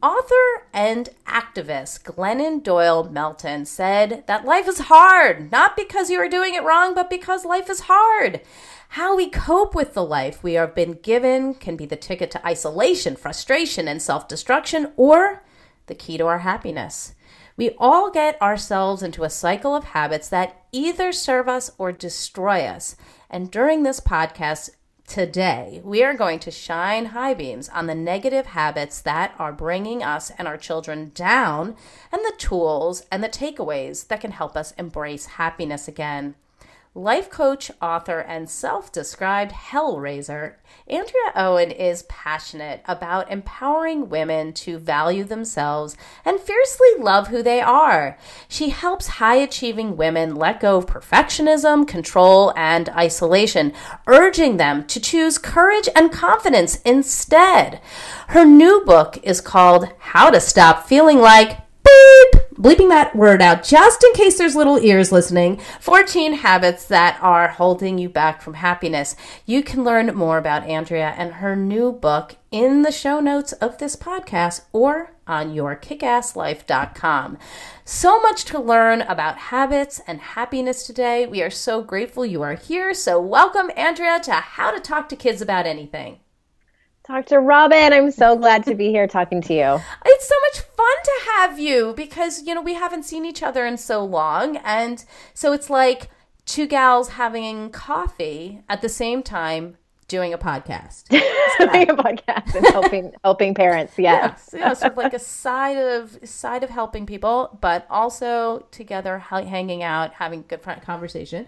Author and activist Glennon Doyle Melton said that life is hard, not because you are doing it wrong, but because life is hard. How we cope with the life we have been given can be the ticket to isolation, frustration, and self destruction, or the key to our happiness. We all get ourselves into a cycle of habits that either serve us or destroy us. And during this podcast, Today, we are going to shine high beams on the negative habits that are bringing us and our children down and the tools and the takeaways that can help us embrace happiness again. Life coach, author, and self described hellraiser, Andrea Owen is passionate about empowering women to value themselves and fiercely love who they are. She helps high achieving women let go of perfectionism, control, and isolation, urging them to choose courage and confidence instead. Her new book is called How to Stop Feeling Like Beep bleeping that word out just in case there's little ears listening 14 habits that are holding you back from happiness. You can learn more about Andrea and her new book in the show notes of this podcast or on yourkickasslife.com. So much to learn about habits and happiness today. We are so grateful you are here. So, welcome, Andrea, to How to Talk to Kids About Anything. Dr. Robin, I'm so glad to be here talking to you. It's so much fun to have you because, you know, we haven't seen each other in so long. And so it's like two gals having coffee at the same time doing a podcast. doing a podcast and helping helping parents, yes. yes. Yeah, sort of like a side of side of helping people, but also together hanging out, having good conversation.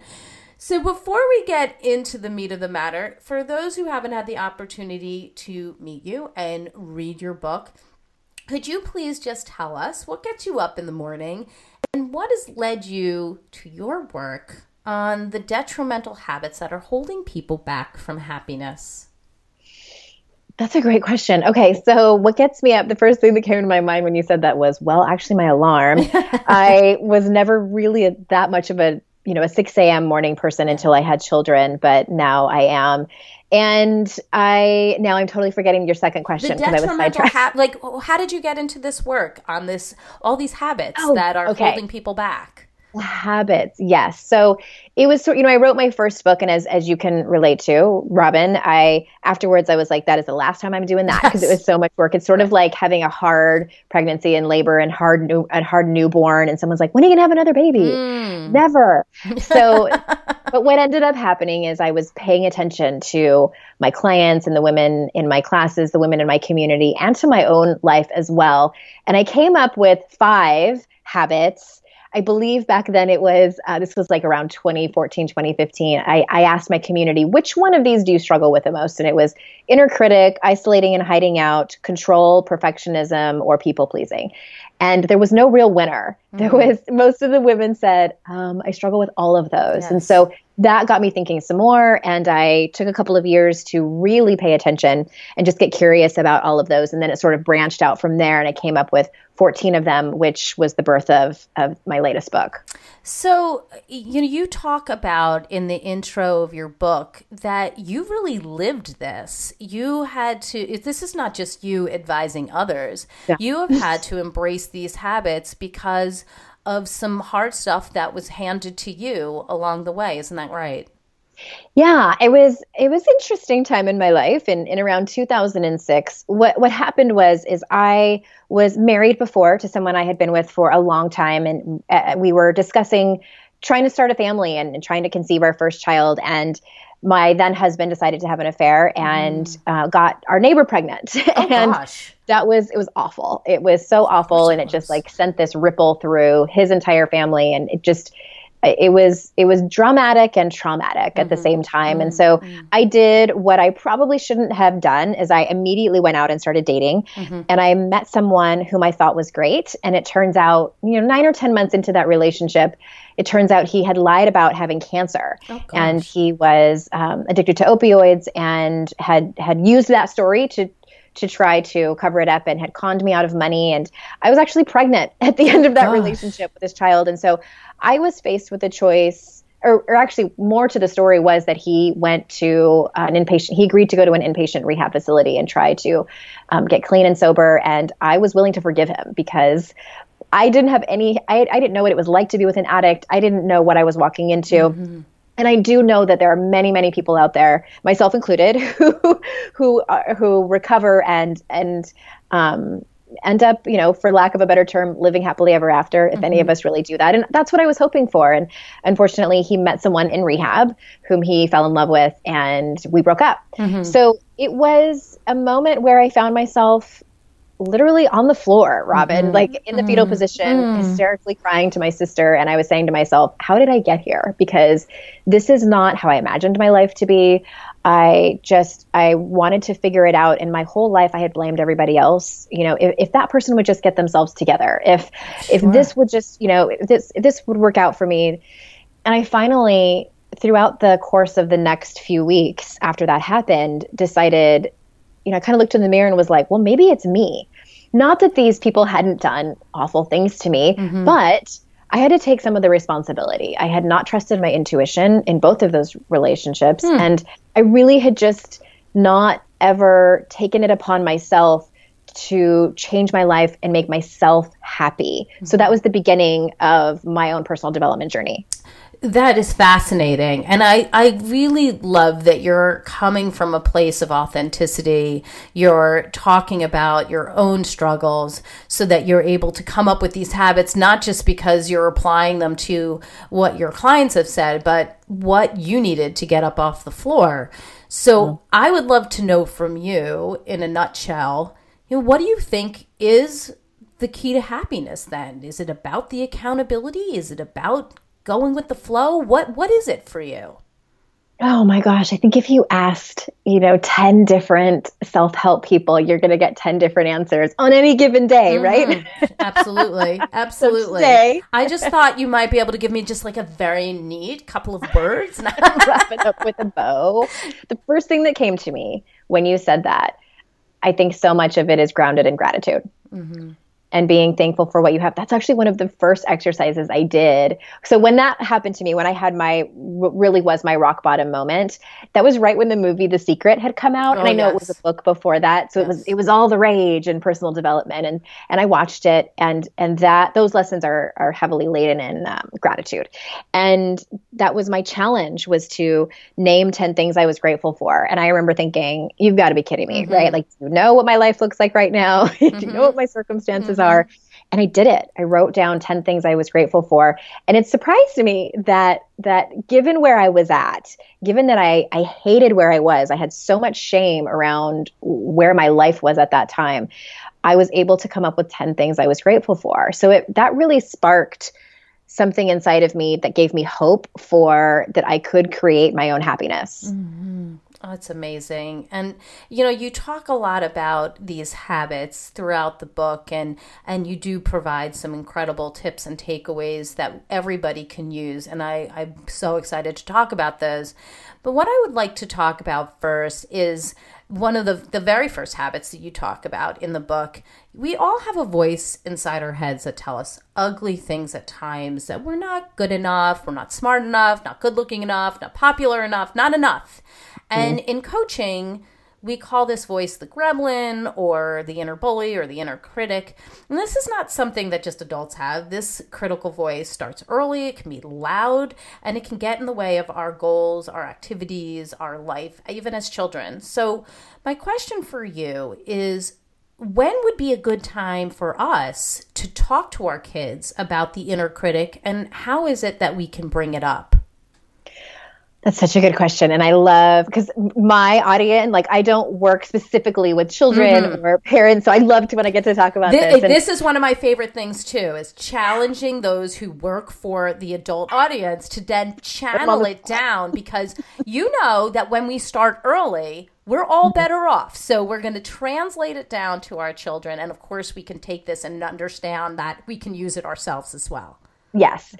So, before we get into the meat of the matter, for those who haven't had the opportunity to meet you and read your book, could you please just tell us what gets you up in the morning and what has led you to your work on the detrimental habits that are holding people back from happiness? That's a great question. Okay, so what gets me up? The first thing that came to my mind when you said that was, well, actually, my alarm. I was never really a, that much of a you know a 6 a.m morning person until i had children but now i am. And i now i'm totally forgetting your second question because i was sidetracked. ha- like how did you get into this work on this all these habits oh, that are okay. holding people back habits. Yes. So it was you know i wrote my first book and as as you can relate to robin i afterwards i was like that is the last time i'm doing that because yes. it was so much work. It's sort of like having a hard pregnancy and labor and hard new a hard newborn and someone's like when are you gonna have another baby? Mm. never. So but what ended up happening is i was paying attention to my clients and the women in my classes the women in my community and to my own life as well. And i came up with five habits I believe back then it was, uh, this was like around 2014, 2015. I, I asked my community, which one of these do you struggle with the most? And it was inner critic, isolating and hiding out, control, perfectionism, or people pleasing. And there was no real winner. Mm-hmm. There was, most of the women said, um, I struggle with all of those. Yes. And so that got me thinking some more. And I took a couple of years to really pay attention and just get curious about all of those. And then it sort of branched out from there. And I came up with 14 of them, which was the birth of, of my latest book. So, you know, you talk about in the intro of your book that you really lived this. You had to, this is not just you advising others, yeah. you have had to embrace these habits because of some hard stuff that was handed to you along the way. Isn't that right? Yeah, it was it was interesting time in my life in, in around 2006. What what happened was is I was married before to someone I had been with for a long time and uh, we were discussing trying to start a family and, and, trying to conceive our first child and my then husband decided to have an affair and mm. uh, got our neighbor pregnant oh, and gosh. that was it was awful it was so awful and it just like sent this ripple through his entire family and it just it was it was dramatic and traumatic mm-hmm. at the mm-hmm. same time mm-hmm. and so mm-hmm. i did what i probably shouldn't have done is i immediately went out and started dating mm-hmm. and i met someone whom i thought was great and it turns out you know 9 or 10 months into that relationship it turns out he had lied about having cancer oh, and he was um, addicted to opioids and had had used that story to to try to cover it up and had conned me out of money and i was actually pregnant at the end of that Gosh. relationship with this child and so I was faced with a choice, or, or, actually, more to the story was that he went to an inpatient, he agreed to go to an inpatient rehab facility and try to um, get clean and sober. And I was willing to forgive him because I didn't have any, I, I didn't know what it was like to be with an addict. I didn't know what I was walking into. Mm-hmm. And I do know that there are many, many people out there, myself included, who who uh, who recover and and um, end up, you know, for lack of a better term, living happily ever after, if mm-hmm. any of mm-hmm. us really do that. And that's what I was hoping for. And unfortunately, he met someone in rehab whom he fell in love with, and we broke up. Mm-hmm. So it was a moment where I found myself literally on the floor, Robin, mm-hmm. like in the fetal mm-hmm. position, mm. hysterically crying to my sister. And I was saying to myself, how did I get here? Because this is not how I imagined my life to be. I just I wanted to figure it out and my whole life I had blamed everybody else. You know, if, if that person would just get themselves together, if sure. if this would just, you know, if this if this would work out for me. And I finally throughout the course of the next few weeks after that happened decided, you know, I kind of looked in the mirror and was like, well, maybe it's me. Not that these people hadn't done awful things to me, mm-hmm. but I had to take some of the responsibility. I had not trusted my intuition in both of those relationships. Hmm. And I really had just not ever taken it upon myself to change my life and make myself happy. So that was the beginning of my own personal development journey. That is fascinating. And I, I really love that you're coming from a place of authenticity. You're talking about your own struggles so that you're able to come up with these habits, not just because you're applying them to what your clients have said, but what you needed to get up off the floor. So mm-hmm. I would love to know from you, in a nutshell, you know, what do you think is the key to happiness then? Is it about the accountability? Is it about going with the flow? What what is it for you? Oh my gosh, I think if you asked, you know, 10 different self-help people, you're going to get 10 different answers on any given day, mm-hmm. right? Absolutely. Absolutely. I just thought you might be able to give me just like a very neat couple of words and wrap it up with a bow. The first thing that came to me when you said that, I think so much of it is grounded in gratitude. Mm-hmm and being thankful for what you have. That's actually one of the first exercises I did. So when that happened to me, when I had my really was my rock bottom moment, that was right when the movie The Secret had come out, oh, and I know yes. it was a book before that, so yes. it was it was all the rage and personal development, and and I watched it, and and that those lessons are are heavily laden in um, gratitude, and that was my challenge was to name ten things I was grateful for, and I remember thinking, you've got to be kidding me, mm-hmm. right? Like you know what my life looks like right now, mm-hmm. you know what my circumstances mm-hmm. Are. And I did it. I wrote down 10 things I was grateful for. And it surprised me that that given where I was at, given that I, I hated where I was, I had so much shame around where my life was at that time. I was able to come up with 10 things I was grateful for. So it that really sparked something inside of me that gave me hope for that I could create my own happiness. Mm-hmm. Oh, it's amazing. And you know, you talk a lot about these habits throughout the book and and you do provide some incredible tips and takeaways that everybody can use. And I, I'm so excited to talk about those. But what I would like to talk about first is one of the the very first habits that you talk about in the book. We all have a voice inside our heads that tell us ugly things at times that we're not good enough, we're not smart enough, not good looking enough, not popular enough, not enough. And mm-hmm. in coaching, we call this voice the gremlin or the inner bully or the inner critic. And this is not something that just adults have. This critical voice starts early, it can be loud, and it can get in the way of our goals, our activities, our life, even as children. So, my question for you is when would be a good time for us to talk to our kids about the inner critic and how is it that we can bring it up? That's such a good question. And I love because my audience, like I don't work specifically with children mm-hmm. or parents. So I love to when I get to talk about this. This, and- this is one of my favorite things too, is challenging those who work for the adult audience to then channel it down because you know that when we start early, we're all mm-hmm. better off. So we're going to translate it down to our children. And of course, we can take this and understand that we can use it ourselves as well. Yes.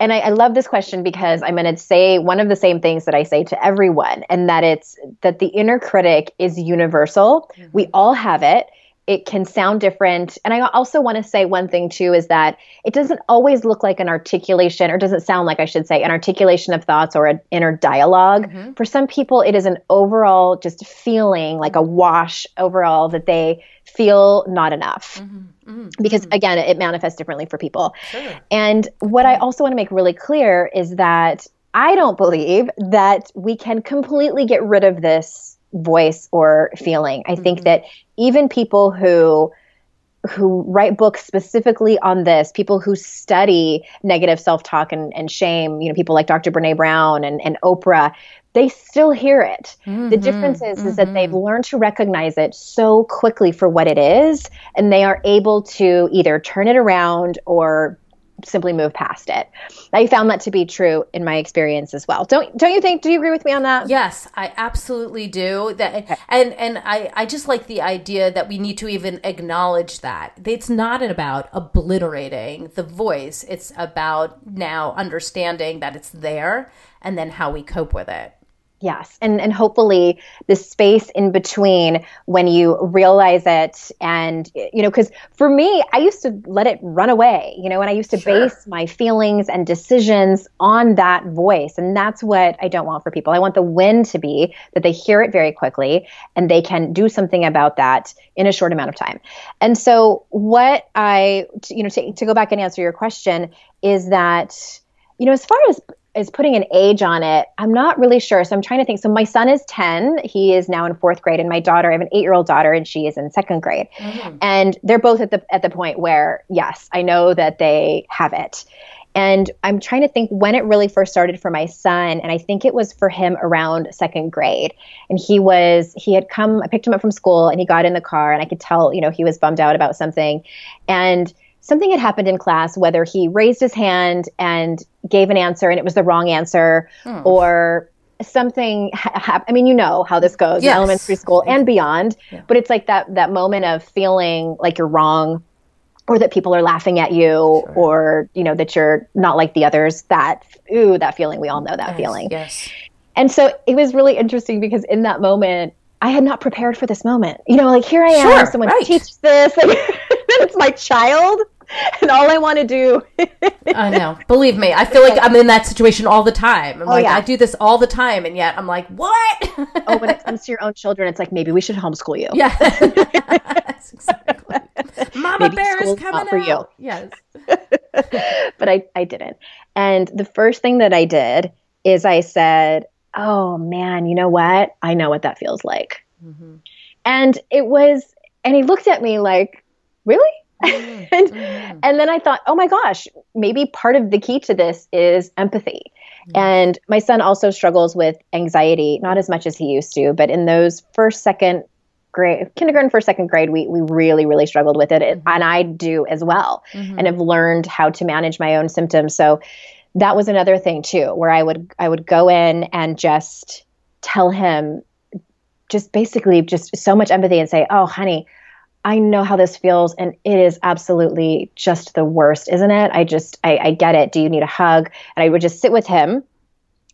And I, I love this question because I'm going to say one of the same things that I say to everyone, and that it's that the inner critic is universal. Mm-hmm. We all have it it can sound different. And I also want to say one thing too is that it doesn't always look like an articulation, or doesn't sound like I should say, an articulation of thoughts or an inner dialog mm-hmm. For some people, it is an overall just feeling like a wash overall that they feel not enough. Mm-hmm. Mm-hmm. Because mm-hmm. again, it manifests differently for people. Sure. And what I also want to make really clear is that I don't believe that we can completely get rid of this voice or feeling. I think mm-hmm. that even people who who write books specifically on this, people who study negative self-talk and, and shame, you know, people like Dr. Brene Brown and, and Oprah, they still hear it. Mm-hmm, the difference is, mm-hmm. is that they've mm-hmm. learned to recognize it so quickly for what it is, and they are able to either turn it around or simply move past it. I found that to be true in my experience as well. Don't don't you think? Do you agree with me on that? Yes, I absolutely do. That okay. and and I I just like the idea that we need to even acknowledge that it's not about obliterating the voice. It's about now understanding that it's there and then how we cope with it. Yes. And and hopefully the space in between when you realize it and you know cuz for me I used to let it run away, you know, and I used to sure. base my feelings and decisions on that voice and that's what I don't want for people. I want the win to be that they hear it very quickly and they can do something about that in a short amount of time. And so what I you know to, to go back and answer your question is that you know as far as is putting an age on it. I'm not really sure. So I'm trying to think. So my son is 10. He is now in fourth grade, and my daughter, I have an eight year old daughter, and she is in second grade. Mm-hmm. And they're both at the at the point where, yes, I know that they have it. And I'm trying to think when it really first started for my son. And I think it was for him around second grade. And he was, he had come, I picked him up from school and he got in the car and I could tell, you know, he was bummed out about something. And something had happened in class, whether he raised his hand and gave an answer and it was the wrong answer, hmm. or something ha- I mean, you know how this goes yes. in elementary school and beyond, yeah. but it's like that that moment of feeling like you're wrong or that people are laughing at you sure. or you know that you're not like the others that ooh that feeling we all know that yes, feeling yes and so it was really interesting because in that moment i had not prepared for this moment you know like here i am sure, someone right. teaches this and it's my child and all I want to do. I know. Believe me, I feel like I'm in that situation all the time. I'm oh, like, yeah. I do this all the time, and yet I'm like, what? oh, when it comes to your own children, it's like maybe we should homeschool you. Yeah, exactly. Mama maybe Bear is coming for you. Yes, but I I didn't. And the first thing that I did is I said, "Oh man, you know what? I know what that feels like." Mm-hmm. And it was, and he looked at me like, "Really?" Mm-hmm. and, mm-hmm. and then I thought, oh my gosh, maybe part of the key to this is empathy. Mm-hmm. And my son also struggles with anxiety, not as much as he used to, but in those first, second grade, kindergarten, first, second grade, we, we really, really struggled with it. Mm-hmm. And I do as well, mm-hmm. and have learned how to manage my own symptoms. So that was another thing too, where I would, I would go in and just tell him just basically just so much empathy and say, oh, honey, I know how this feels and it is absolutely just the worst, isn't it? I just, I, I get it. Do you need a hug? And I would just sit with him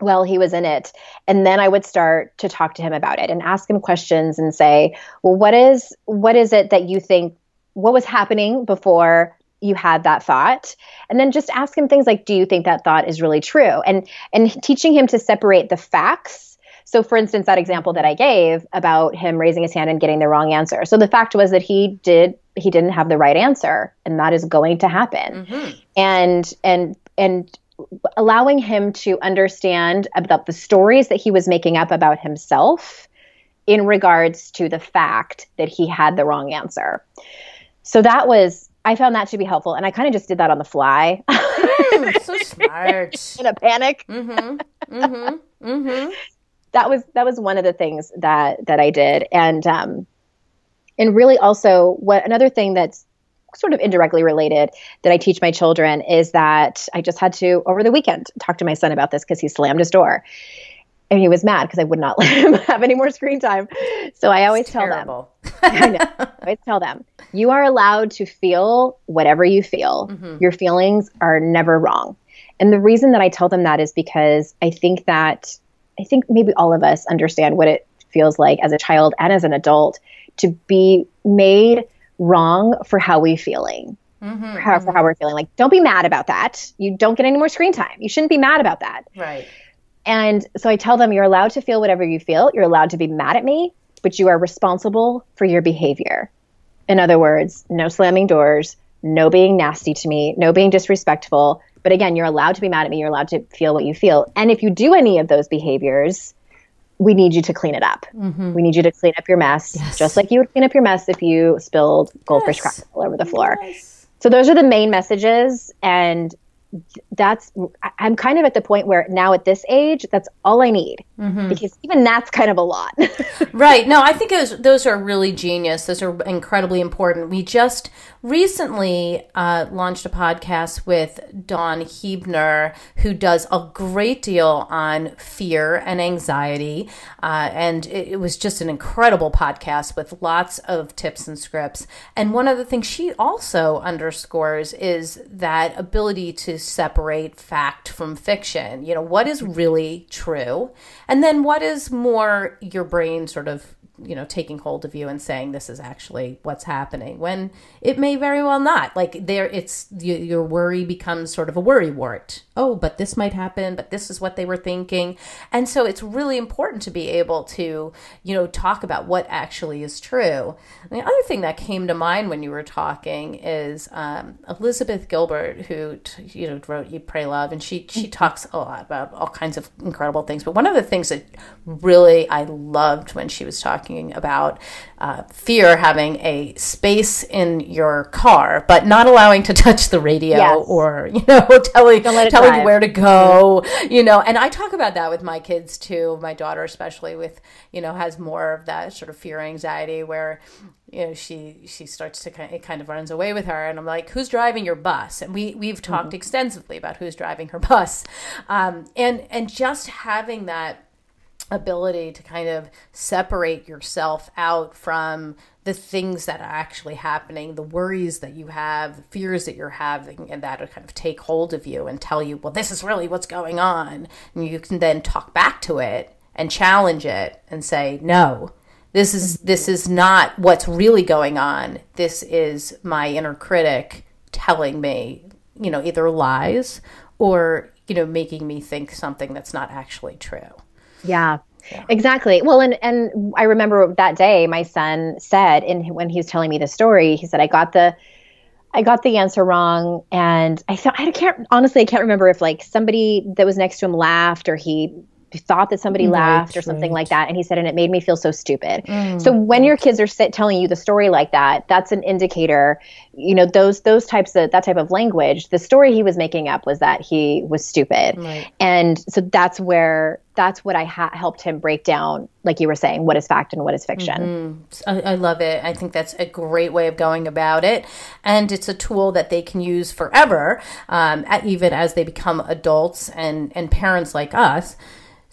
while he was in it. And then I would start to talk to him about it and ask him questions and say, well, what is, what is it that you think, what was happening before you had that thought? And then just ask him things like, do you think that thought is really true? And, and teaching him to separate the facts So, for instance, that example that I gave about him raising his hand and getting the wrong answer. So the fact was that he did he didn't have the right answer, and that is going to happen. Mm-hmm. And and and allowing him to understand about the stories that he was making up about himself in regards to the fact that he had the wrong answer. So that was I found that to be helpful, and I kind of just did that on the fly. mm, so smart. In a panic. Mm-hmm. Mm-hmm. Mm-hmm. That was that was one of the things that that I did, and um, and really also what another thing that's sort of indirectly related that I teach my children is that I just had to over the weekend talk to my son about this because he slammed his door and he was mad because I would not let him have any more screen time. So I always tell them, I know, I always tell them, you are allowed to feel whatever you feel. Mm-hmm. Your feelings are never wrong. And the reason that I tell them that is because I think that I think maybe all of us understand what it feels like as a child and as an adult to be made wrong for how we're feeling. Mm-hmm, for, how, mm-hmm. for how we're feeling. Like, don't be mad about that. You don't get any more screen time. You shouldn't be mad about that. Right. And so I tell them, you're allowed to feel whatever you feel. You're allowed to be mad at me, but you are responsible for your behavior. In other words, no slamming doors, no being nasty to me, no being disrespectful. But again, you're allowed to be mad at me. You're allowed to feel what you feel. And if you do any of those behaviors, we need you to clean it up. Mm-hmm. We need you to clean up your mess, yes. just like you would clean up your mess if you spilled goldfish yes. crackers all over the floor. Yes. So those are the main messages. And that's i'm kind of at the point where now at this age that's all i need. Mm-hmm. because even that's kind of a lot. Right. No i think was, those are really genius. Those are incredibly important. We just recently uh, launched a podcast with dawn huebner who does a great deal on fear and anxiety. Uh, and it, it was just an incredible podcast with lots of tips and scripts. And one of the things she also underscores is that ability to separate fact from fiction. You know, what is really true? And then what is more your brain sort of you know taking hold of you and saying this is actually what's happening when it may very well not. Like there it's your worry becomes sort of a worry wart. Oh but this might happen but this is what they were thinking. And so it's really important to be able to you know talk about what actually is true. And the other thing that came to mind when you were talking is um, elizabeth gilbert who you know wrote Eat Pray Love and she she talks a lot about all kinds of incredible things. But one of the things that really i loved when she was talking talking about uh, fear having a space in your car, but not allowing to touch the radio yes. or you know telling telling you where to go. You know, and I talk about that with my kids too. My daughter, especially, with you know, has more of that sort of fear anxiety where you know she she starts to kind of, it kind of runs away with her and i'm like who's driving your bus and we we've talked mm-hmm. extensively about who's driving her bus um, and and just having that ability to kind of separate yourself out from the things that are actually happening, the worries that you have, the fears that you're having, and that kind of take hold of you and tell you, well, this is really what's going on. And you can then talk back to it and challenge it and say, no, this is mm-hmm. this is not what's really going on. This is my inner critic telling me, you know, either lies or, you know, making me think something that's not actually true. Yeah. Yeah. Exactly. Well, and and I remember that day my son said, in when he was telling me the story, he said, "I got the, I got the answer wrong," and I thought I can't honestly, I can't remember if like somebody that was next to him laughed or he thought that somebody laughed or something right. like that and he said and it made me feel so stupid mm. so when your kids are sit, telling you the story like that that's an indicator you know those those types of that type of language the story he was making up was that he was stupid right. and so that's where that's what i ha- helped him break down like you were saying what is fact and what is fiction mm-hmm. I, I love it i think that's a great way of going about it and it's a tool that they can use forever um, even as they become adults and and parents like us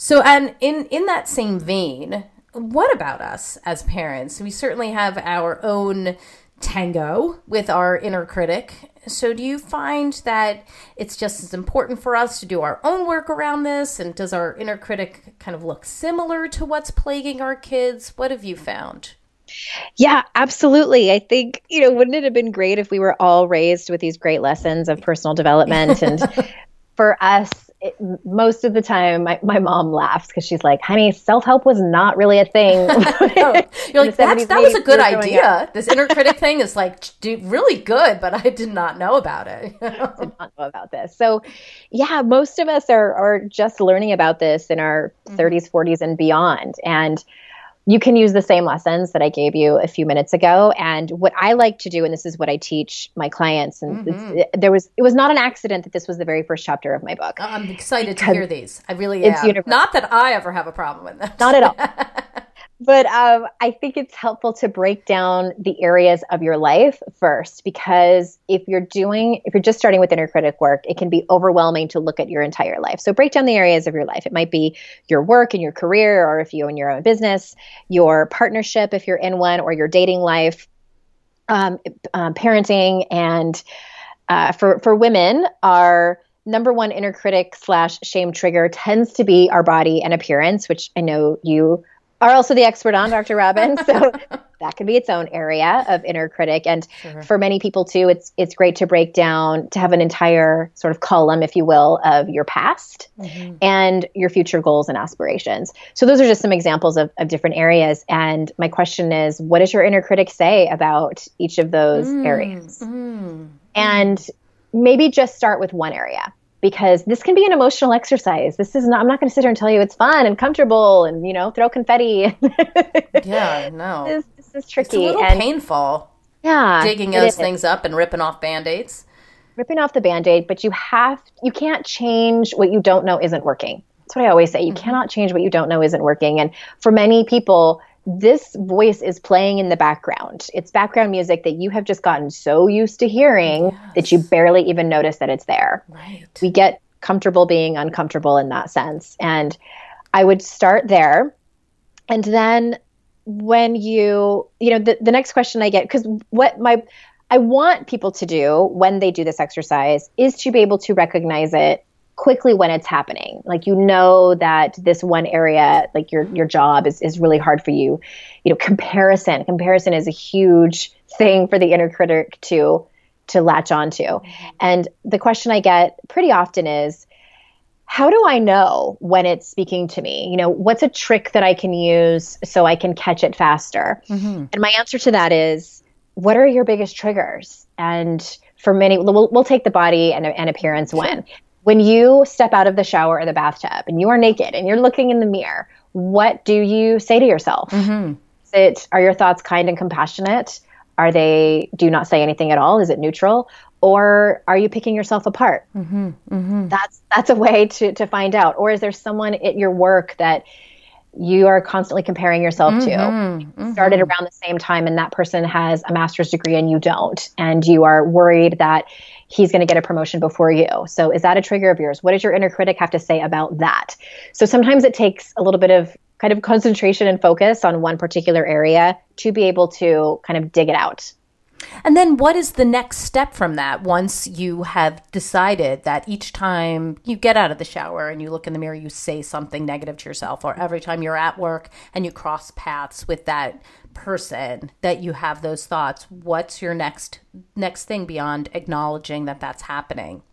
so, and in in that same vein, what about us as parents? We certainly have our own tango with our inner critic. So, do you find that it's just as important for us to do our own work around this? And does our inner critic kind of look similar to what's plaguing our kids? What have you found? Yeah, absolutely. I think, you know, wouldn't it have been great if we were all raised with these great lessons of personal development and for us, it, most of the time, my, my mom laughs because she's like, honey, self help was not really a thing. You're like, that was a good idea. This inner critic thing is like dude, really good, but I did not know about it. did not know about this. So, yeah, most of us are, are just learning about this in our mm-hmm. 30s, 40s, and beyond. And you can use the same lessons that I gave you a few minutes ago. And what I like to do, and this is what I teach my clients, and mm-hmm. there was it was not an accident that this was the very first chapter of my book. I'm excited to hear these. I really am. Universal. Not that I ever have a problem with them. Not at all. but um, I think it's helpful to break down the areas of your life first because if you're doing, if you're just starting with inner critic work, it can be overwhelming to look at your entire life. So break down the areas of your life. It might be your work and your career, or if you own your own business, your partnership, if you're in one, or your dating life, um, um, parenting, and uh, for for women, our number one inner critic slash shame trigger tends to be our body and appearance, which I know you are also the expert on, Dr. Robin. So that can be its own area of inner critic. And sure. for many people too, it's it's great to break down to have an entire sort of column, if you will, of your past mm-hmm. and your future goals and aspirations. So those are just some examples of, of different areas. And my question is, what does your inner critic say about each of those mm-hmm. areas? Mm-hmm. And maybe just start with one area because this can be an emotional exercise. This is not, I'm not going to sit here and tell you it's fun and comfortable and, you know, throw confetti. yeah, no. This, this is tricky. It's a little and, painful. Yeah. Digging those things up and ripping off band aids. Ripping off the band aid, but you have, you can't change what you don't know isn't working. That's what I always say. You mm-hmm. cannot change what you don't know isn't working. And for many people, this voice is playing in the background. It's background music that you have just gotten so used to hearing yes. that you barely even notice that it's there. Right. We get comfortable being uncomfortable in that sense. And I would start there. And then when you, you know, the, the next question I get, because what my, I want people to do when they do this exercise is to be able to recognize it quickly when it's happening. Like you know that this one area like your your job is, is really hard for you. You know comparison comparison is a huge thing for the inner critic to to latch onto. Mm-hmm. and the question i get pretty often is how do i know when it's speaking to me? You know what's a trick that i can use so i can catch it faster? Mm-hmm. and my answer to that is what are your biggest triggers? And for many we'll, we'll take the body and, and appearance sure. one when you step out of the shower or the bathtub and you are naked and you're looking in the mirror, what do you say to yourself? Mm-hmm. Is it are your thoughts kind and compassionate? Are they do not say anything at all? Is it neutral? Or are you picking yourself apart? Mm-hmm. Mm-hmm. That's that's a way to to find out. Or is there someone at your work that you are constantly comparing yourself to mm-hmm. started mm-hmm. around the same time and that person has a master's degree and you don't and you are worried that he's going to get a promotion before you. So is that a trigger of yours? What does your inner critic have to say about that? So sometimes it takes a little bit of kind of concentration and focus on one particular area to be able to kind of dig it out. And then what is the next step from that once you have decided that each time you get out of the shower and you look in the mirror, you say something negative to yourself, or every time you're at work and you cross paths with that person that you have those thoughts, what's your next next thing beyond acknowledging that that's happening?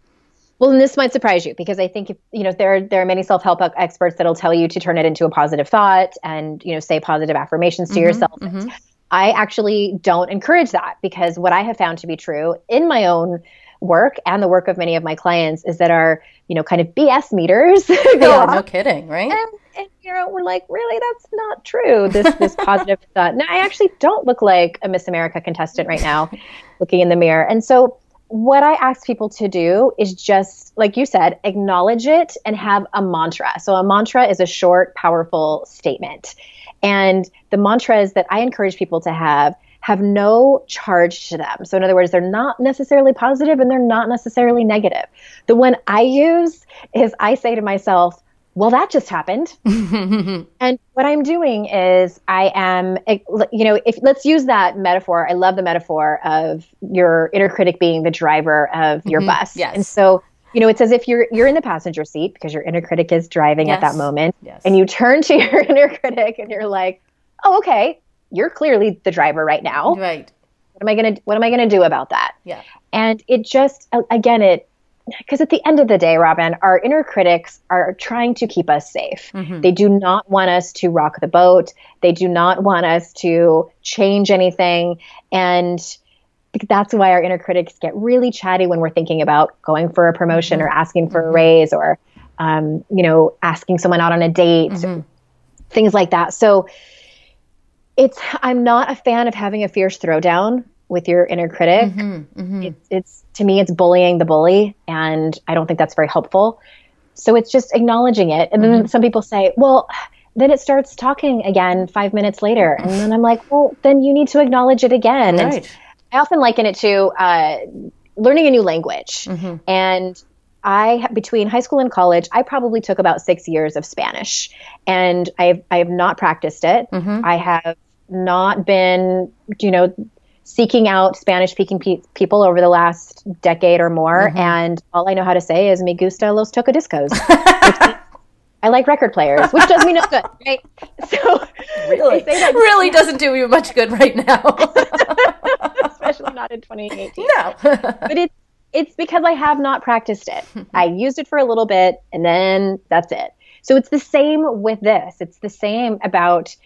Well, and this might surprise you because I think if, you know there there are many self help experts that'll tell you to turn it into a positive thought and you know say positive affirmations to mm-hmm, yourself. Mm-hmm. I actually don't encourage that because what I have found to be true in my own work and the work of many of my clients is that our, you know, kind of BS meters. yeah, oh, no kidding, right? And, and, you know, we're like, really, that's not true. This this positive thought. No, I actually don't look like a Miss America contestant right now, looking in the mirror. And so, what I ask people to do is just, like you said, acknowledge it and have a mantra. So, a mantra is a short, powerful statement. And the mantras that I encourage people to have have no charge to them. So, in other words, they're not necessarily positive and they're not necessarily negative. The one I use is I say to myself, well, that just happened. and what I'm doing is I am, you know, if let's use that metaphor. I love the metaphor of your inner critic being the driver of your mm-hmm. bus. Yes. And so you know, it's as if you're you're in the passenger seat because your inner critic is driving yes. at that moment, yes. and you turn to your inner critic and you're like, "Oh, okay, you're clearly the driver right now. Right. What am I gonna What am I gonna do about that?" Yeah. And it just again it because at the end of the day, Robin, our inner critics are trying to keep us safe. Mm-hmm. They do not want us to rock the boat. They do not want us to change anything. And that's why our inner critics get really chatty when we're thinking about going for a promotion mm-hmm. or asking for a mm-hmm. raise or, um, you know, asking someone out on a date, mm-hmm. things like that. So it's, I'm not a fan of having a fierce throwdown with your inner critic. Mm-hmm, mm-hmm. It, it's to me, it's bullying the bully, and I don't think that's very helpful. So it's just acknowledging it, and then mm-hmm. some people say, "Well." Then it starts talking again five minutes later. And then I'm like, well, then you need to acknowledge it again. Right. And I often liken it to uh, learning a new language. Mm-hmm. And I between high school and college, I probably took about six years of Spanish, and I have I have not practiced it. Mm-hmm. I have not been, you know, seeking out Spanish speaking pe- people over the last decade or more. Mm-hmm. And all I know how to say is me gusta los tocadiscos. I like record players, which does me no good, right? So really, that really doesn't do you much good right now, especially not in 2018. No, but it's it's because I have not practiced it. I used it for a little bit, and then that's it. So it's the same with this. It's the same about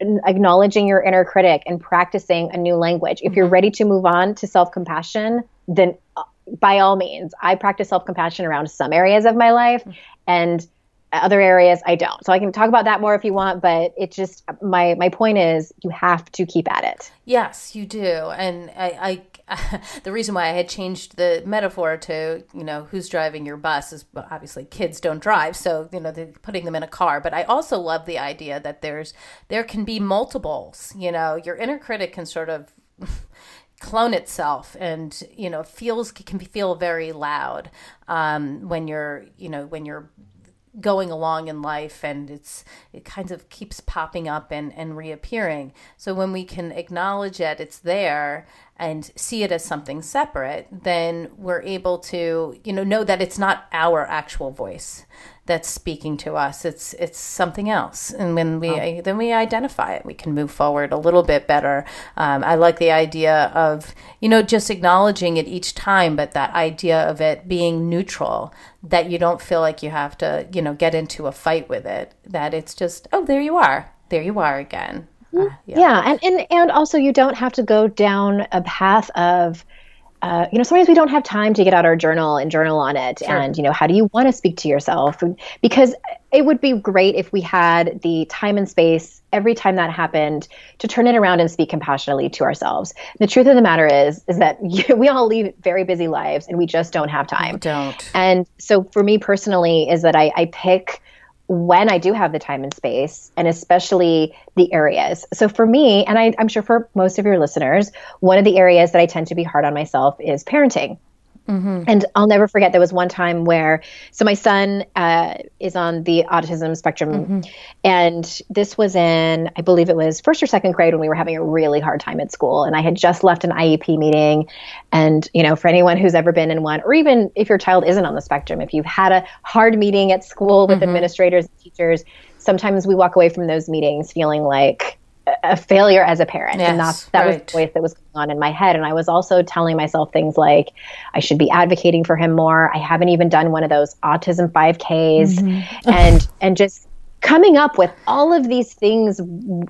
acknowledging your inner critic and practicing a new language. If you're mm-hmm. ready to move on to self compassion, then uh, by all means, I practice self compassion around some areas of my life mm-hmm. and other areas I don't. So I can talk about that more if you want, but it just my my point is you have to keep at it. Yes, you do. And I, I the reason why I had changed the metaphor to, you know, who's driving your bus is well, obviously kids don't drive, so you know putting them in a car. But I also love the idea that there's there can be multiples. You know, your inner critic can sort of clone itself and you know feels can feel very loud um, when you're you know when you're going along in life and it's it kind of keeps popping up and, and reappearing so when we can acknowledge it it's there and see it as something separate then we're able to you know know that it's not our actual voice that's speaking to us. It's it's something else. And when we oh. then we identify it. We can move forward a little bit better. Um, i like the idea of you know just acknowledging it each time but that idea of it being neutral that you don't feel like you have to you know get into a fight with it that it's just oh there you are. There you are again uh, yeah. yeah and, and and also you don't have to go down a path of uh, you know, sometimes we don't have time to get out our journal and journal on it. Sure. And, you know, how do you want to speak to yourself? Because it would be great if we had the time and space every time that happened to turn it around and speak compassionately to ourselves. The truth of the matter is, is that we all lead very busy lives and we just don't have time. We don't. And so for me personally, is that I, I pick when I do have the time and space, and especially the areas. So for me, and I, am sure for most of your listeners, one of the areas that I tend to be hard on myself is parenting. Mm-hmm. And I'll never forget there was one time where, so my son uh, is on the autism spectrum, mm-hmm. and this was in, I believe it was first or second grade when we were having a really hard time at school. And I had just left an IEP meeting. And, you know, for anyone who's ever been in one, or even if your child isn't on the spectrum, if you've had a hard meeting at school with mm-hmm. administrators and teachers, sometimes we walk away from those meetings feeling like, a failure as a parent yes, and that's that right. was the voice that was going on in my head and i was also telling myself things like i should be advocating for him more i haven't even done one of those autism 5ks mm-hmm. and and just coming up with all of these things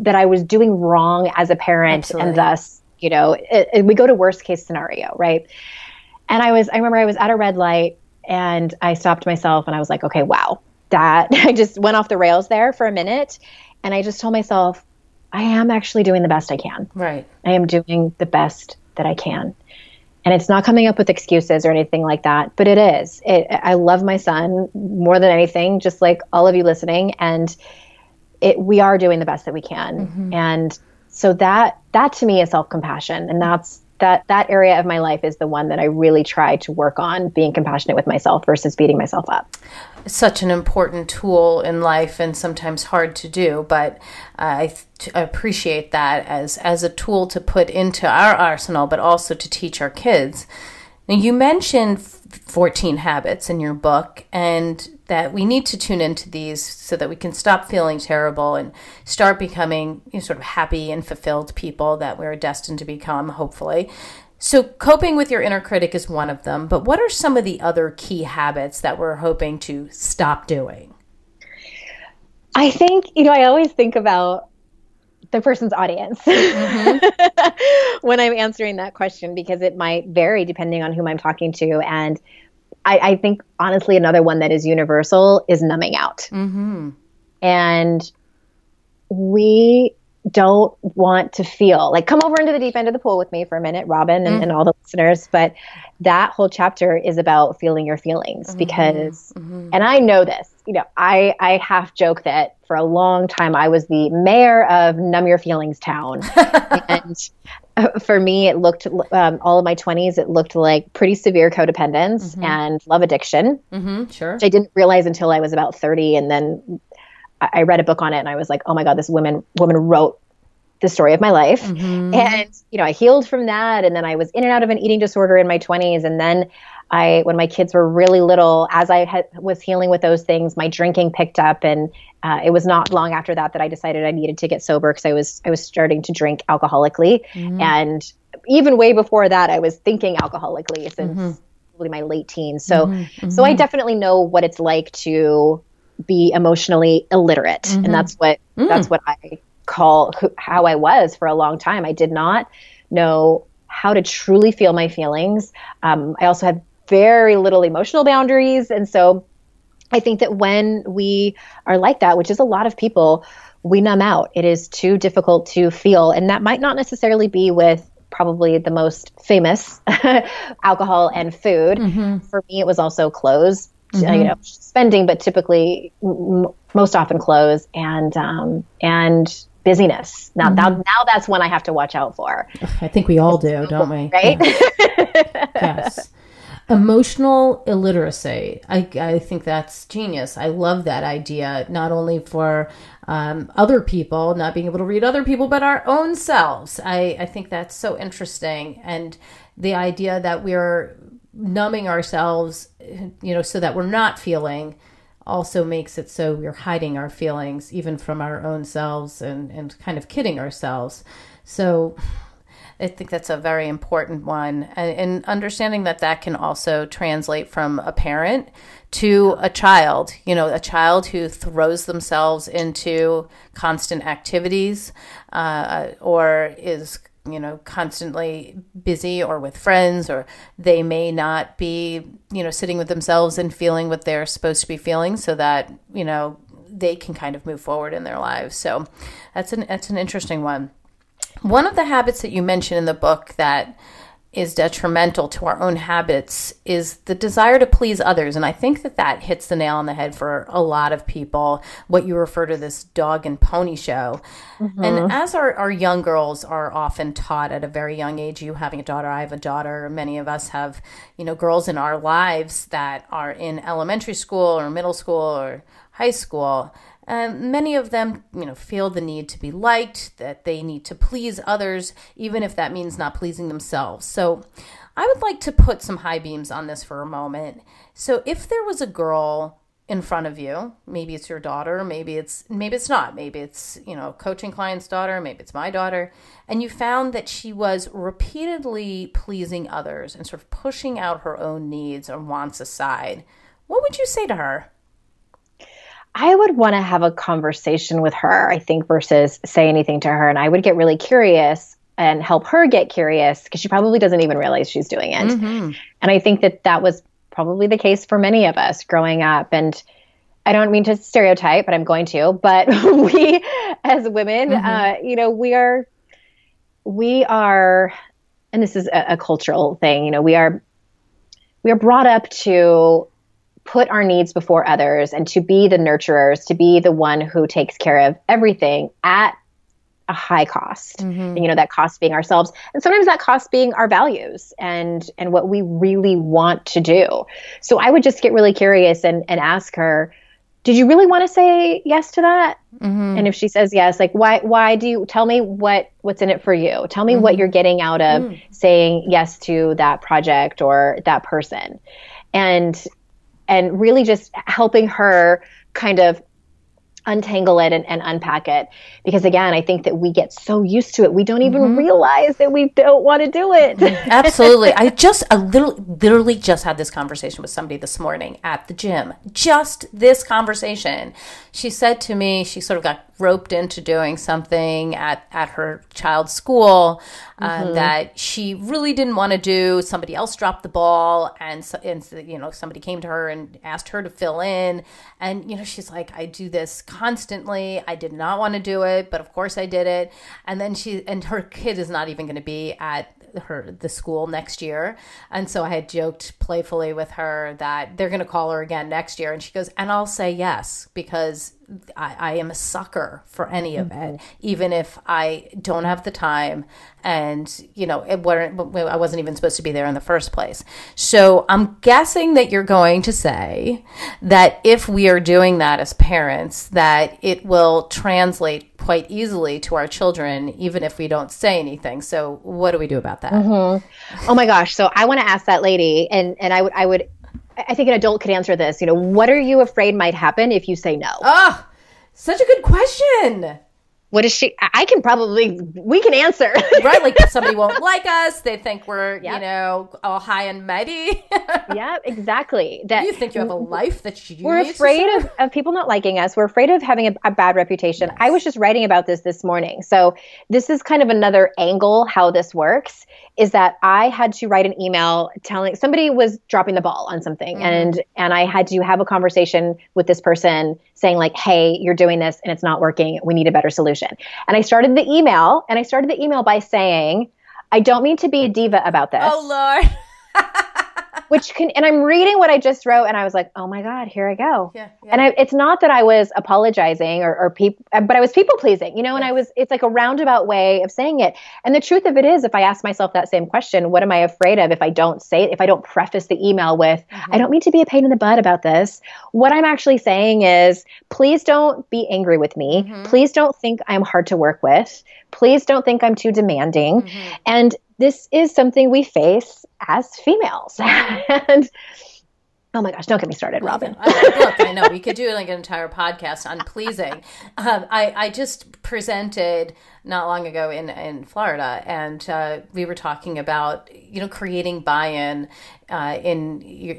that i was doing wrong as a parent Absolutely. and thus you know it, it, we go to worst case scenario right and i was i remember i was at a red light and i stopped myself and i was like okay wow that i just went off the rails there for a minute and i just told myself I am actually doing the best I can. Right. I am doing the best that I can. And it's not coming up with excuses or anything like that, but it is. It, I love my son more than anything, just like all of you listening. And it, we are doing the best that we can. Mm-hmm. And so that that to me is self compassion, and that's that that area of my life is the one that I really try to work on being compassionate with myself versus beating myself up such an important tool in life and sometimes hard to do but uh, I, th- appreciate that as as a tool to put into our arsenal but also to teach our kids. Now you mentioned 14 habits in your book and that we need to tune into these so that we can stop feeling terrible and start becoming you know, sort of happy and fulfilled people that we're destined to become hopefully So, coping with your inner critic is one of them, but what are some of the other key habits that we're hoping to stop doing? I think, you know, I always think about the person's audience mm-hmm. when I'm answering that question because it might vary depending on whom I'm talking to. And I, I think, honestly, another one that is universal is numbing out. Mm-hmm. And we don't want to feel like come over into the deep end of the pool with me for a minute robin and, mm and all the listeners but that whole chapter is about feeling your feelings mm-hmm. because mm-hmm. and i know this you know i i half joke that for a long time i was the mayor of numb your feelings town and uh, for me it looked um, all of my 20s it looked like pretty severe codependence mm-hmm. and love addiction mm-hmm. sure which i didn't realize until i was about 30 and then I read a book on it and I was like, oh my God, this woman woman wrote the story of my life. Mm-hmm. And, you know, I healed from that. And then I was in and out of an eating disorder in my 20s. And then I, when my kids were really little, as I had, was healing with those things, my drinking picked up. And uh, it was not long after that that I decided I needed to get sober because I was, I was starting to drink alcoholically. Mm-hmm. And even way before that, I was thinking alcoholically since mm-hmm. probably my late teens. So, mm-hmm. so I mm-hmm. definitely know what it's like to be emotionally illiterate mm-hmm. and that's what mm. that's what i call who, how i was for a long time i did not know how to truly feel my feelings um, i also had very little emotional boundaries and so i think that when we are like that which is a lot of people we numb out it is too difficult to feel and that might not necessarily be with probably the most famous alcohol and food. Mm-hmm. For me, it was also clothes mm-hmm. you know, spending, but typically m- most often clothes and um, and busyness. Now, mm-hmm. now, now that's one I have to watch out for. I think we all do, don't we? Right? Yeah. yes. Emotional illiteracy. I, I think that's genius. I love that idea, not only for um, other people, not being able to read other people, but our own selves. I, I think that's so interesting. And the idea that we're numbing ourselves, you know, so that we're not feeling also makes it so we're hiding our feelings even from our own selves and, and kind of kidding ourselves. So I think that's a very important one. And, and, understanding that that can also translate from a parent to a child, you know, a child who throws themselves into constant activities uh, or is you know constantly busy or with friends or they may not be you know sitting with themselves and feeling what they're supposed to be feeling so that you know they can kind of move forward in their lives. So that's an that's an interesting one. One of the habits that you mentioned in the book that is detrimental to our own habits is the desire to please others. And I think that that hits the nail on the head for a lot of people, what you refer to this dog and pony show. Mm-hmm. And as our, our young girls are often taught at a very young age, you having a daughter, I have a daughter, many of us have, you know, girls in our lives that are in elementary school or middle school or high school um, many of them, you know, feel the need to be liked, that they need to please others, even if that means not pleasing themselves. So, I would like to put some high beams on this for a moment. So, if there was a girl in front of you, maybe it's your daughter, maybe it's maybe it's not, maybe it's you know, coaching client's daughter, maybe it's my daughter, and you found that she was repeatedly pleasing others and sort of pushing out her own needs or wants aside, what would you say to her? I would want to have a conversation with her, I think, versus say anything to her. And I would get really curious and help her get curious because she probably doesn't even realize she's doing it. Mm-hmm. And I think that that was probably the case for many of us growing up. And I don't mean to stereotype, but I'm going to. But we, as women, mm-hmm. uh, you know, we are, we are, and this is a, a cultural thing. You know, we are, we are brought up to put our needs before others and to be the nurturers, to be the one who takes care of everything at a high cost. Mm-hmm. And, you know, that cost being ourselves. And sometimes that cost being our values and and what we really want to do. So I would just get really curious and, and ask her, did you really want to say yes to that? Mm-hmm. And if she says yes, like why why do you tell me what what's in it for you? Tell me mm-hmm. what you're getting out of mm. saying yes to that project or that person. And and really just helping her kind of untangle it and, and, unpack it because again i think that we get so used to it we don't even mm-hmm. realize that we don't want to do it absolutely i just a little literally just had this conversation with somebody this morning at the gym just this conversation she said to me she sort of got roped into doing something at, at her child's school uh, mm-hmm. that she really didn't want to do. Somebody else dropped the ball, and, so, and you know somebody came to her and asked her to fill in. And you know she's like, I do this constantly. I did not want to do it, but of course I did it. And then she and her kid is not even going to be at her the school next year and so i had joked playfully with her that they're going to call her again next year and she goes and i'll say yes because I, I, am a sucker for any of it, mm-hmm. even if I don't have the time and, you know, it weren't, I wasn't even supposed to be there in the first place. So I'm guessing that you're going to say that if we are doing that as parents, that it will translate quite easily to our children, even if we don't say anything. So what do we do about that? Mm-hmm. Oh my gosh. So I want to ask that lady and, and I would, I would I think an adult could answer this. You know, what are you afraid might happen if you say no? Oh, such a good question. What is she? I can probably, we can answer. right. Like somebody won't like us. They think we're, yep. you know, all high and mighty. yeah, exactly. That you think you have a life that you We're afraid of, of people not liking us. We're afraid of having a, a bad reputation. Yes. I was just writing about this this morning. So this is kind of another angle how this works is that I had to write an email telling somebody was dropping the ball on something mm-hmm. and and I had to have a conversation with this person saying like hey you're doing this and it's not working. We need a better solution. And I started the email and I started the email by saying I don't mean to be a diva about this. Oh lord which can and i'm reading what i just wrote and i was like oh my god here i go yeah, yeah. and I, it's not that i was apologizing or, or people but i was people pleasing you know and i was it's like a roundabout way of saying it and the truth of it is if i ask myself that same question what am i afraid of if i don't say it if i don't preface the email with mm-hmm. i don't mean to be a pain in the butt about this what i'm actually saying is please don't be angry with me mm-hmm. please don't think i'm hard to work with please don't think i'm too demanding mm-hmm. and this is something we face as females. and Oh my gosh, don't get me started, Robyn. Look, I know we could do like an entire podcast on pleasing. Um, I, I just presented not long ago in, in Florida, and uh, we were talking about you know creating buy-in uh, in your,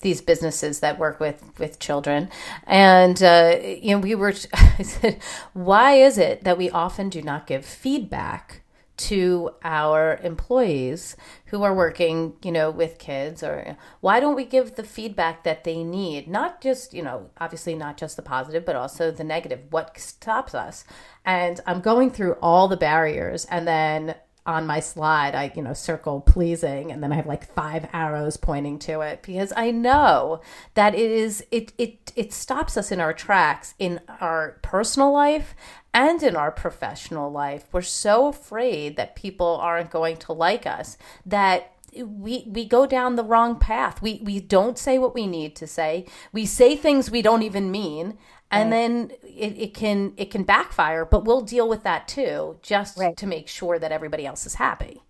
these businesses that work with with children, and uh, you know we were. I said, why is it that we often do not give feedback? To our employees who are working, you know, with kids or why don't we give the feedback that they need? Not just, you know, obviously not just the positive, but also the negative. What stops us? And I'm going through all the barriers and then on my slide I, you know, circle pleasing and then I have like five arrows pointing to it because I know that it is it it it stops us in our tracks in our personal life and in our professional life. We're so afraid that people aren't going to like us that we we go down the wrong path. We we don't say what we need to say. We say things we don't even mean, and right. then it, it can it can backfire. But we'll deal with that too, just right. to make sure that everybody else is happy.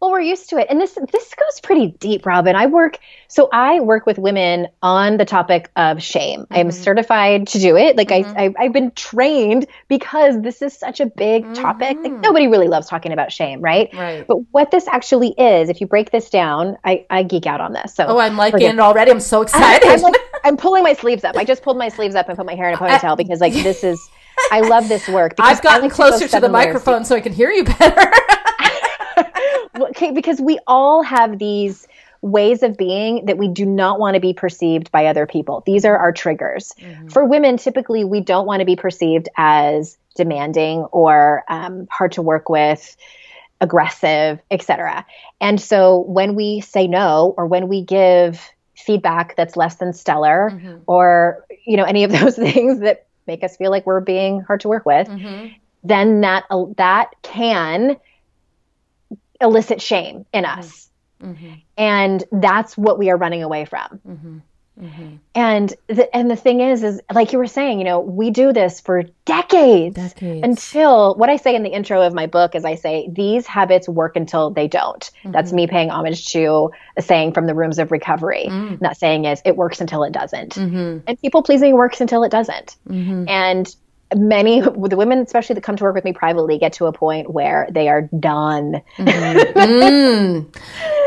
Well, we're used to it. And this this goes pretty deep, Robyn. I work so I work with women on the topic of shame. Mm-hmm. I am certified to do it. Like mm-hmm. I, I have been trained because this is such a big mm-hmm. topic. Like mm-hmm. nobody really loves talking about shame, right? Right. But what this actually is, if you break this down, I, I geek out on this. So Oh, I'm liking it already. I'm so excited. I, am like, I'm pulling my sleeves up. I just pulled my sleeves up and put my hair in a ponytail I, because like this is I love this work. I've gotten like closer to, to the microphone so I can hear you better. okay, because we all have these ways of being that we do not want to be perceived by other people. These are our triggers. Mm-hmm. For women, typically, we don't want to be perceived as demanding or um, hard to work with, aggressive, etc. And so when we say no or when we give feedback that's less than stellar mm-hmm. or you know any of those things that make us feel like we're being hard to work with, mm-hmm. then that uh, that can elicit shame in mm-hmm. us. Mm-hmm. And that's what we are running away from. Mm-hmm. Mm-hmm. And the, and the thing is, is like you were saying, you know, we do this for decades, decades. until what I say in the intro of my book is I say these habits work until they don't. Mm-hmm. That's me paying homage to a saying from the rooms of recovery. Mm. That saying is it works until it doesn't, mm-hmm. and people pleasing works until it doesn't. Mm-hmm. And many the women especially that come to work with me privately get to a point where they are done mm-hmm. mm.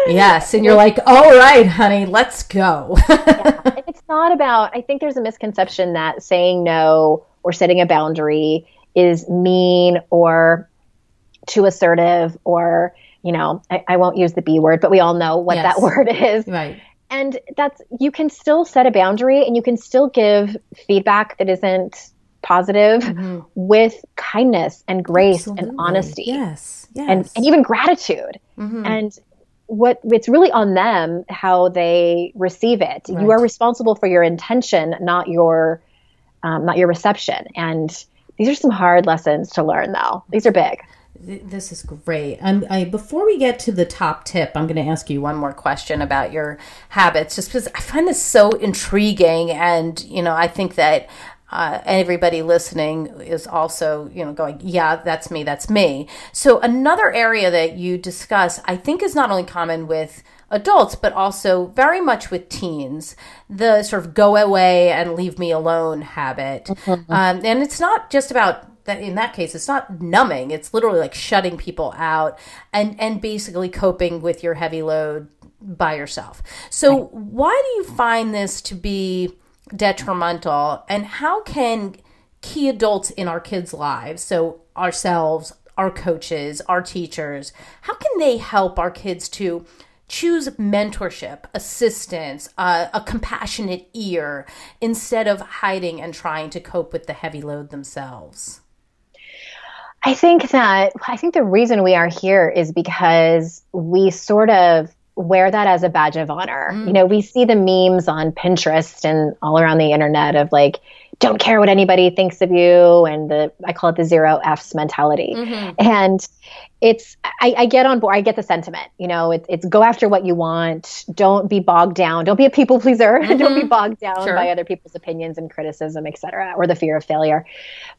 yes and you're like all right honey let's go yeah. it's not about i think there's a misconception that saying no or setting a boundary is mean or too assertive or you know I, I won't use the b word but we all know what yes. that word is right and that's you can still set a boundary and you can still give feedback that isn't positive mm-hmm. with kindness and grace Absolutely. and honesty. Yes. Yes. And, and even gratitude. Mm-hmm. And what it's really on them how they receive it. Right. You are responsible for your intention, not your um, not your reception. And these are some hard lessons to learn, though. These are big. This is great. Um, I, before we get to the top tip, I'm going to ask you one more question about your habits, just because I find this so intriguing, and you know, I think that uh, everybody listening is also, you know, going, yeah, that's me, that's me. So another area that you discuss, I think, is not only common with adults, but also very much with teens, the sort of go away and leave me alone habit. Mm-hmm. Um, and it's not just about that in that case it's not numbing it's literally like shutting people out and and basically coping with your heavy load by yourself so right. why do you find this to be detrimental and how can key adults in our kids' lives, so ourselves, our coaches, our teachers, how can they help our kids to choose mentorship, assistance, uh, a compassionate ear instead of hiding and trying to cope with the heavy load themselves? I think that I think the reason we are here is because we sort of wear that as a badge of honor. Mm. You know, we see the memes on Pinterest and all around the internet of like, don't care what anybody thinks of you, and the I call it the zero F's mentality. Mm-hmm. And it's I, I, get on board. I get the sentiment. You know, it's it's go after what you want. Don't be bogged down. Don't be a people pleaser. Mm-hmm. don't be bogged down sure. by other people's opinions and criticism, etc., or the fear of failure.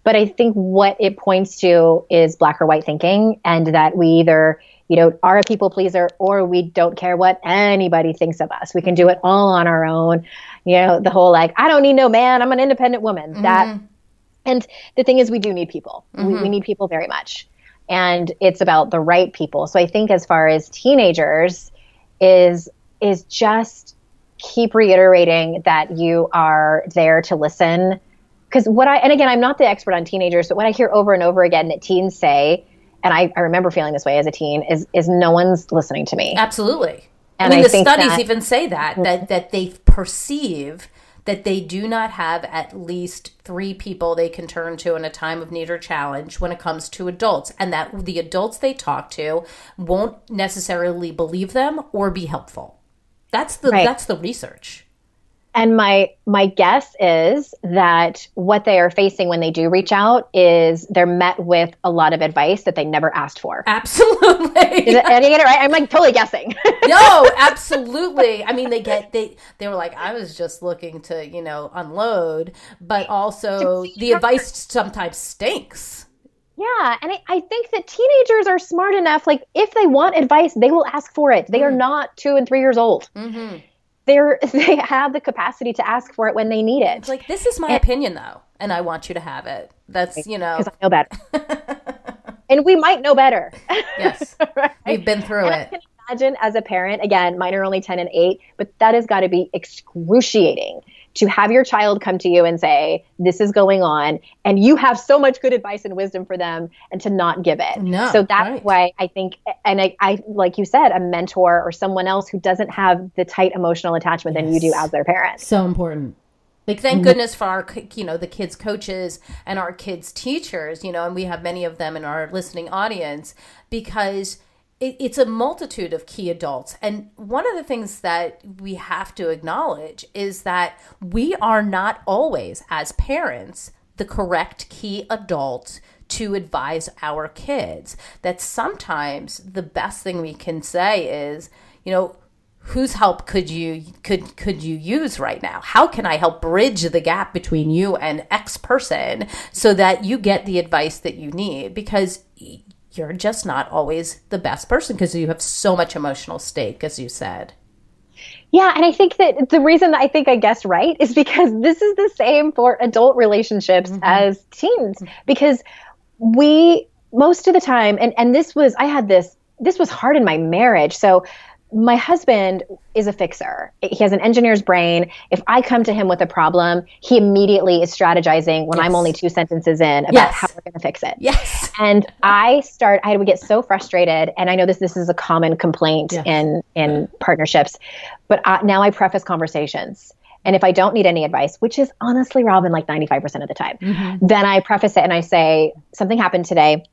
But I think what it points to is black or white thinking, and that we either you know, are a people pleaser or we don't care what anybody thinks of us. We can do it all on our own. You know, the whole like, I don't need no man, I'm an independent woman. Mm-hmm. That and the thing is we do need people. Mm-hmm. We, we need people very much. And it's about the right people. So I think as far as teenagers is is just keep reiterating that you are there to listen because what I and again I'm not the expert on teenagers, but what I hear over and over again that teens say and I, I remember feeling this way as a teen, is is no one's listening to me. Absolutely. And I mean, I the studies that, even say that mm. that that they perceive that they do not have at least three people they can turn to in a time of need or challenge when it comes to adults, and that the adults they talk to won't necessarily believe them or be helpful. That's the right. that's the research. And my my guess is that what they are facing when they do reach out is they're met with a lot of advice that they never asked for. Absolutely. It, and you get it right? I'm like totally guessing. no, absolutely. I mean, they get they they were like, I was just looking to you know unload, but also the advice sometimes stinks. Yeah, and I, I, think that teenagers are smart enough. Like, if they want advice, they will ask for it. They mm. are not two and three years old. Mm-hmm they're they have the capacity to ask for it when they need it. It's like this is my and, opinion though, and I want you to have it. That's you know because I know better, and we might know better. Yes, right? we've been through and it. I can imagine as a parent, again, mine are only ten and eight, but that has got to be excruciating to have your child come to you and say, This is going on, and you have so much good advice and wisdom for them, and to not give it. No, so that's right. why I think, and I, I, like you said, a mentor or someone else who doesn't have the tight emotional attachment yes. than you do as their parent. So important. Like, thank mm-hmm. goodness for our, you know, the kids' coaches and our kids' teachers, you know, and we have many of them in our listening audience because it, it's a multitude of key adults. And one of the things that we have to acknowledge is that we are not always, as parents, the correct key adult to advise our kids. That sometimes the best thing we can say is, you know, whose help could you could could you use right now how can i help bridge the gap between you and x person so that you get the advice that you need because you're just not always the best person because you have so much emotional stake as you said yeah, and I think that the reason I think I guessed right is because this is the same for adult relationships mm-hmm. as teens because we most of the time and and this was I had this this was hard in my marriage. So my husband is a fixer. He has an engineer's brain. If I come to him with a problem, he immediately is strategizing when yes. I'm only two sentences in about yes. how we're going to fix it. Yes. And I start I would get so frustrated and I know this this is a common complaint yes. in in partnerships, but I, now I preface conversations. And if I don't need any advice, which is honestly Robyn like 95% of the time, mm-hmm. then I preface it and I say something happened today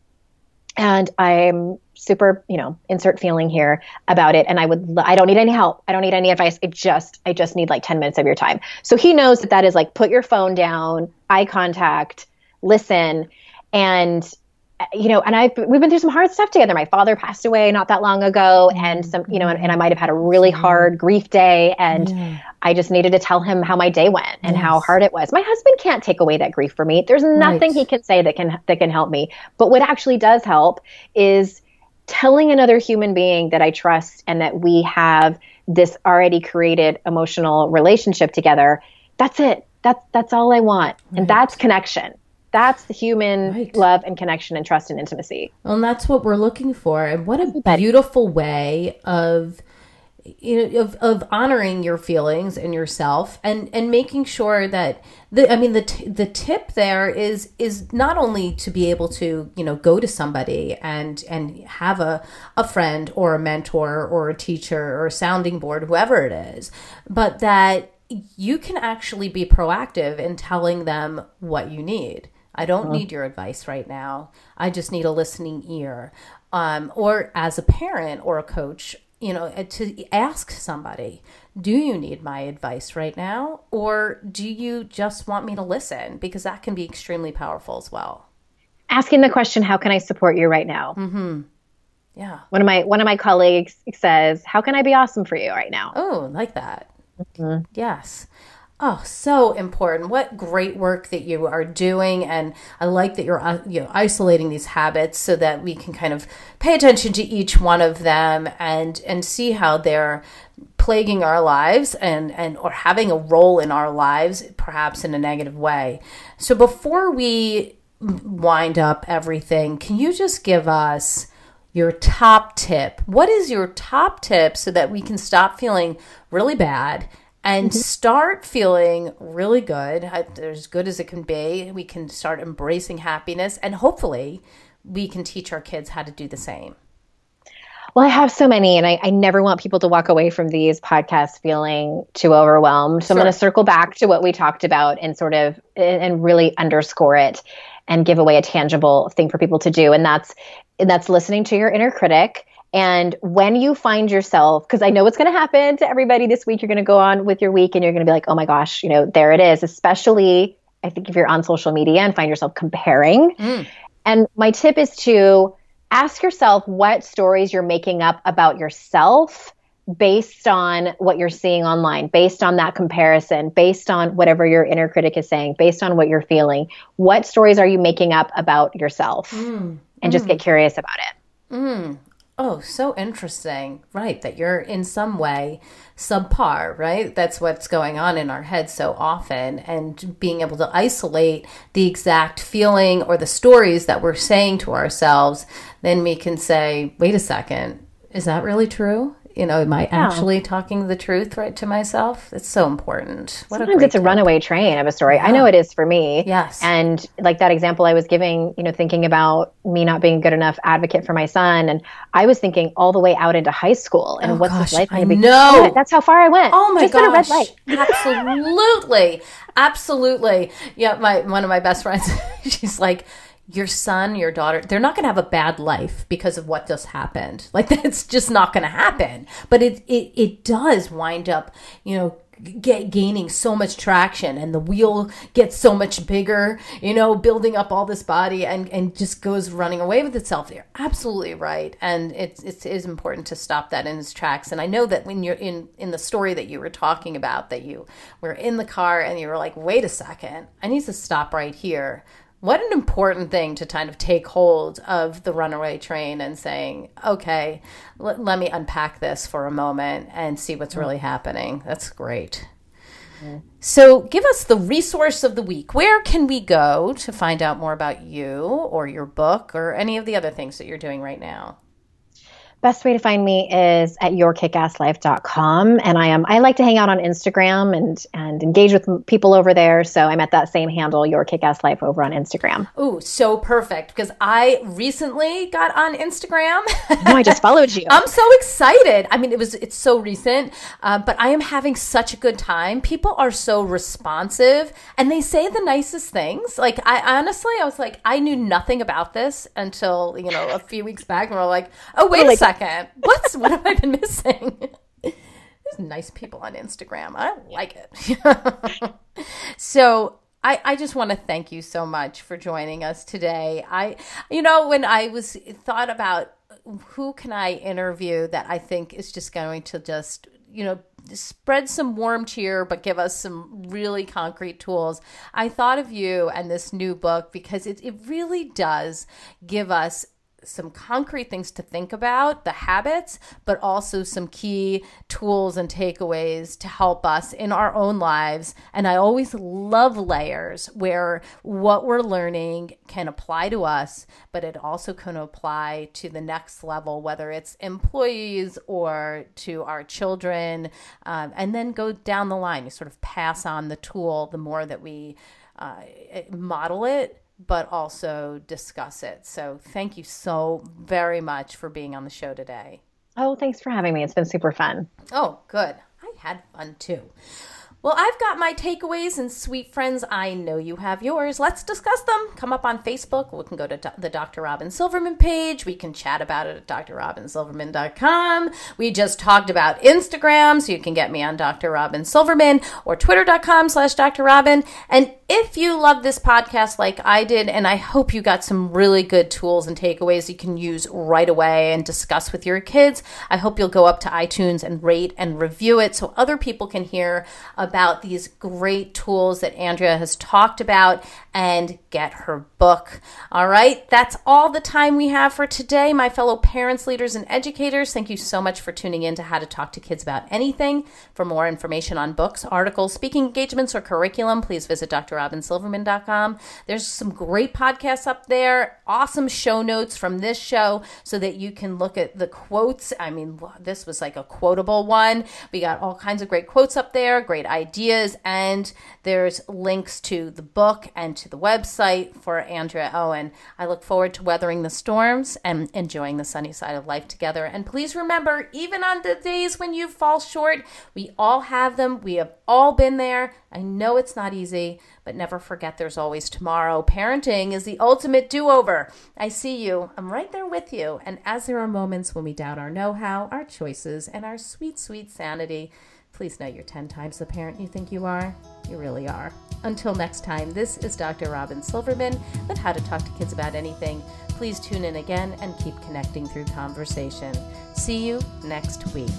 and I'm super, you know, insert feeling here about it. And I would, I don't need any help. I don't need any advice. It just, I just need like 10 minutes of your time. So he knows that that is like, put your phone down, eye contact, listen. And you know, and I've we've been through some hard stuff together. My father passed away not that long ago, and some, you know, and, and I might have had a really hard grief day, and yeah. I just needed to tell him how my day went and yes. how hard it was. My husband can't take away that grief for me. There's nothing right. he can say that can that can help me. But what actually does help is telling another human being that I trust and that we have this already created emotional relationship together. That's it. That's that's all I want, right. and that's connection that's the human right. love and connection and trust and intimacy. Well, and that's what we're looking for. And what a beautiful way of you know of, of honoring your feelings and yourself and and making sure that the I mean the t- the tip there is is not only to be able to you know go to somebody and and have a a friend or a mentor or a teacher or a sounding board whoever it is but that you can actually be proactive in telling them what you need I don't uh-huh. need your advice right now. I just need a listening ear. Um, or as a parent or a coach, you know, uh, to ask somebody, do you need my advice right now? Or do you just want me to listen? Because that can be extremely powerful as well. Asking the question, how can I support you right now? Mm-hmm. Yeah. One of my one of my colleagues says, "How can I be awesome for you right now?" Oh, like that. Mm-hmm. Yes. Oh, so important. What great work that you are doing. And I like that you're uh, you know, isolating these habits so that we can kind of pay attention to each one of them and, and see how they're plaguing our lives and, and or having a role in our lives, perhaps in a negative way. So before we wind up everything, can you just give us your top tip? What is your top tip so that we can stop feeling really bad and mm-hmm. start feeling really good, as good as it can be. We can start embracing happiness, and hopefully, we can teach our kids how to do the same. Well, I have so many, and I, I never want people to walk away from these podcasts feeling too overwhelmed. So sure. I'm going to circle back to what we talked about and sort of and really underscore it and give away a tangible thing for people to do, and that's and that's listening to your inner critic and when you find yourself, because I know what's going to happen to everybody this week, you're going to go on with your week and you're going to be like, oh my gosh, you know, there it is. Especially, I think if you're on social media and find yourself comparing. Mm. And my tip is to ask yourself what stories you're making up about yourself based on what you're seeing online, based on that comparison, based on whatever your inner critic is saying, based on what you're feeling. What stories are you making up about yourself? Mm. And mm. just get curious about it. Mm. Oh, so interesting. Right. That you're in some way subpar, right? That's what's going on in our heads so often. And being able to isolate the exact feeling or the stories that we're saying to ourselves, then we can say, wait a second, is that really true? You know, am I yeah. actually talking the truth right to myself? It's so important. What Sometimes a it's a tip. runaway train of a story. Yeah. I know it is for me. Yes. And like that example I was giving, you know, thinking about me not being a good enough advocate for my son. And I was thinking all the way out into high school and oh, what's gosh, this life going to be? No. That's how far I went. Oh my Just gosh. red light. Absolutely. Absolutely. Yeah. My, one of my best friends, she's like, your son, your daughter, they're not going to have a bad life because of what just happened. Like that's just not going to happen. But it, it, it does wind up, you know, get gaining so much traction and the wheel gets so much bigger, you know, building up all this body and, and just goes running away with itself. You're absolutely right. And it's, it is important to stop that in its tracks. And I know that when you're in, in the story that you were talking about, that you were in the car and you were like, wait a second, I need to stop right here what an important thing to kind of take hold of the runaway train and saying, okay, l- let me unpack this for a moment and see what's really happening. That's great. So, give us the resource of the week. Where can we go to find out more about you or your book or any of the other things that you're doing right now? Best way to find me is at yourkickasslife.com and i am i like to hang out on instagram and and engage with people over there. So i'm at that same handle your kick-ass life over on instagram. Oh so perfect. Because i recently got on instagram. No i just followed you. I'm so excited. I mean it was it's so recent uh, but i am having such a good time. People are so responsive and they say the nicest things. Like i honestly i was like i knew nothing about this until you know a few weeks back and we're like oh wait like, second. What's what have I been missing? There's nice people on Instagram. I like it. so I, I just want to thank you so much for joining us today. I you know when I was thought about who can I interview that I think is just going to just you know spread some warm cheer but give us some really concrete tools i thought of you and this new book because it, it really does give us some concrete things to think about, the habits, but also some key tools and takeaways to help us in our own lives. And I always love layers where what we're learning can apply to us, but it also can apply to the next level, whether it's employees or to our children, um, and then go down the line. You sort of pass on the tool the more that we uh, model it but also discuss it. So thank you so very much for being on the show today. Oh, thanks for having me. It's been super fun. Oh, good. I had fun too. Well, I've got my takeaways, and sweet friends, I know you have yours. Let's discuss them. Come up on Facebook. We can go to the Dr. Robyn Silverman page. We can chat about it at drrobynsilverman.com. We just talked about Instagram, so you can get me on Dr. Robyn Silverman or twitter.com slash Dr. Robyn. And if you love this podcast like I did, and I hope you got some really good tools and takeaways you can use right away and discuss with your kids, I hope you'll go up to iTunes and rate and review it so other people can hear about these great tools that Andrea has talked about and get her book. All right, that's all the time we have for today. My fellow parents, leaders, and educators, thank you so much for tuning in to How to Talk to Kids About Anything. For more information on books, articles, speaking engagements, or curriculum, please visit drrobynsilverman.com. There's some great podcasts up there, awesome show notes from this show so that you can look at the quotes. I mean, this was like a quotable one. We got all kinds of great quotes up there, great ideas, and there's links to the book and to the website for Andrea Owen. I look forward to weathering the storms and enjoying the sunny side of life together. And please remember, even on the days when you fall short, we all have them. We have all been there. I know it's not easy, but never forget there's always tomorrow. Parenting is the ultimate do over. I see you. I'm right there with you. And as there are moments when we doubt our know how, our choices, and our sweet, sweet sanity, please know you're 10 times the parent you think you are. You really are. Until next time, this is Dr. Robyn Silverman with How to Talk to Kids About Anything. Please tune in again and keep connecting through conversation. See you next week.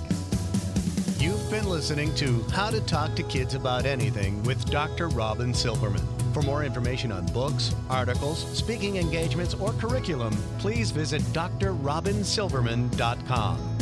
You've been listening to How to Talk to Kids About Anything with Dr. Robyn Silverman. For more information on books, articles, speaking engagements, or curriculum, please visit drrobynsilverman.com.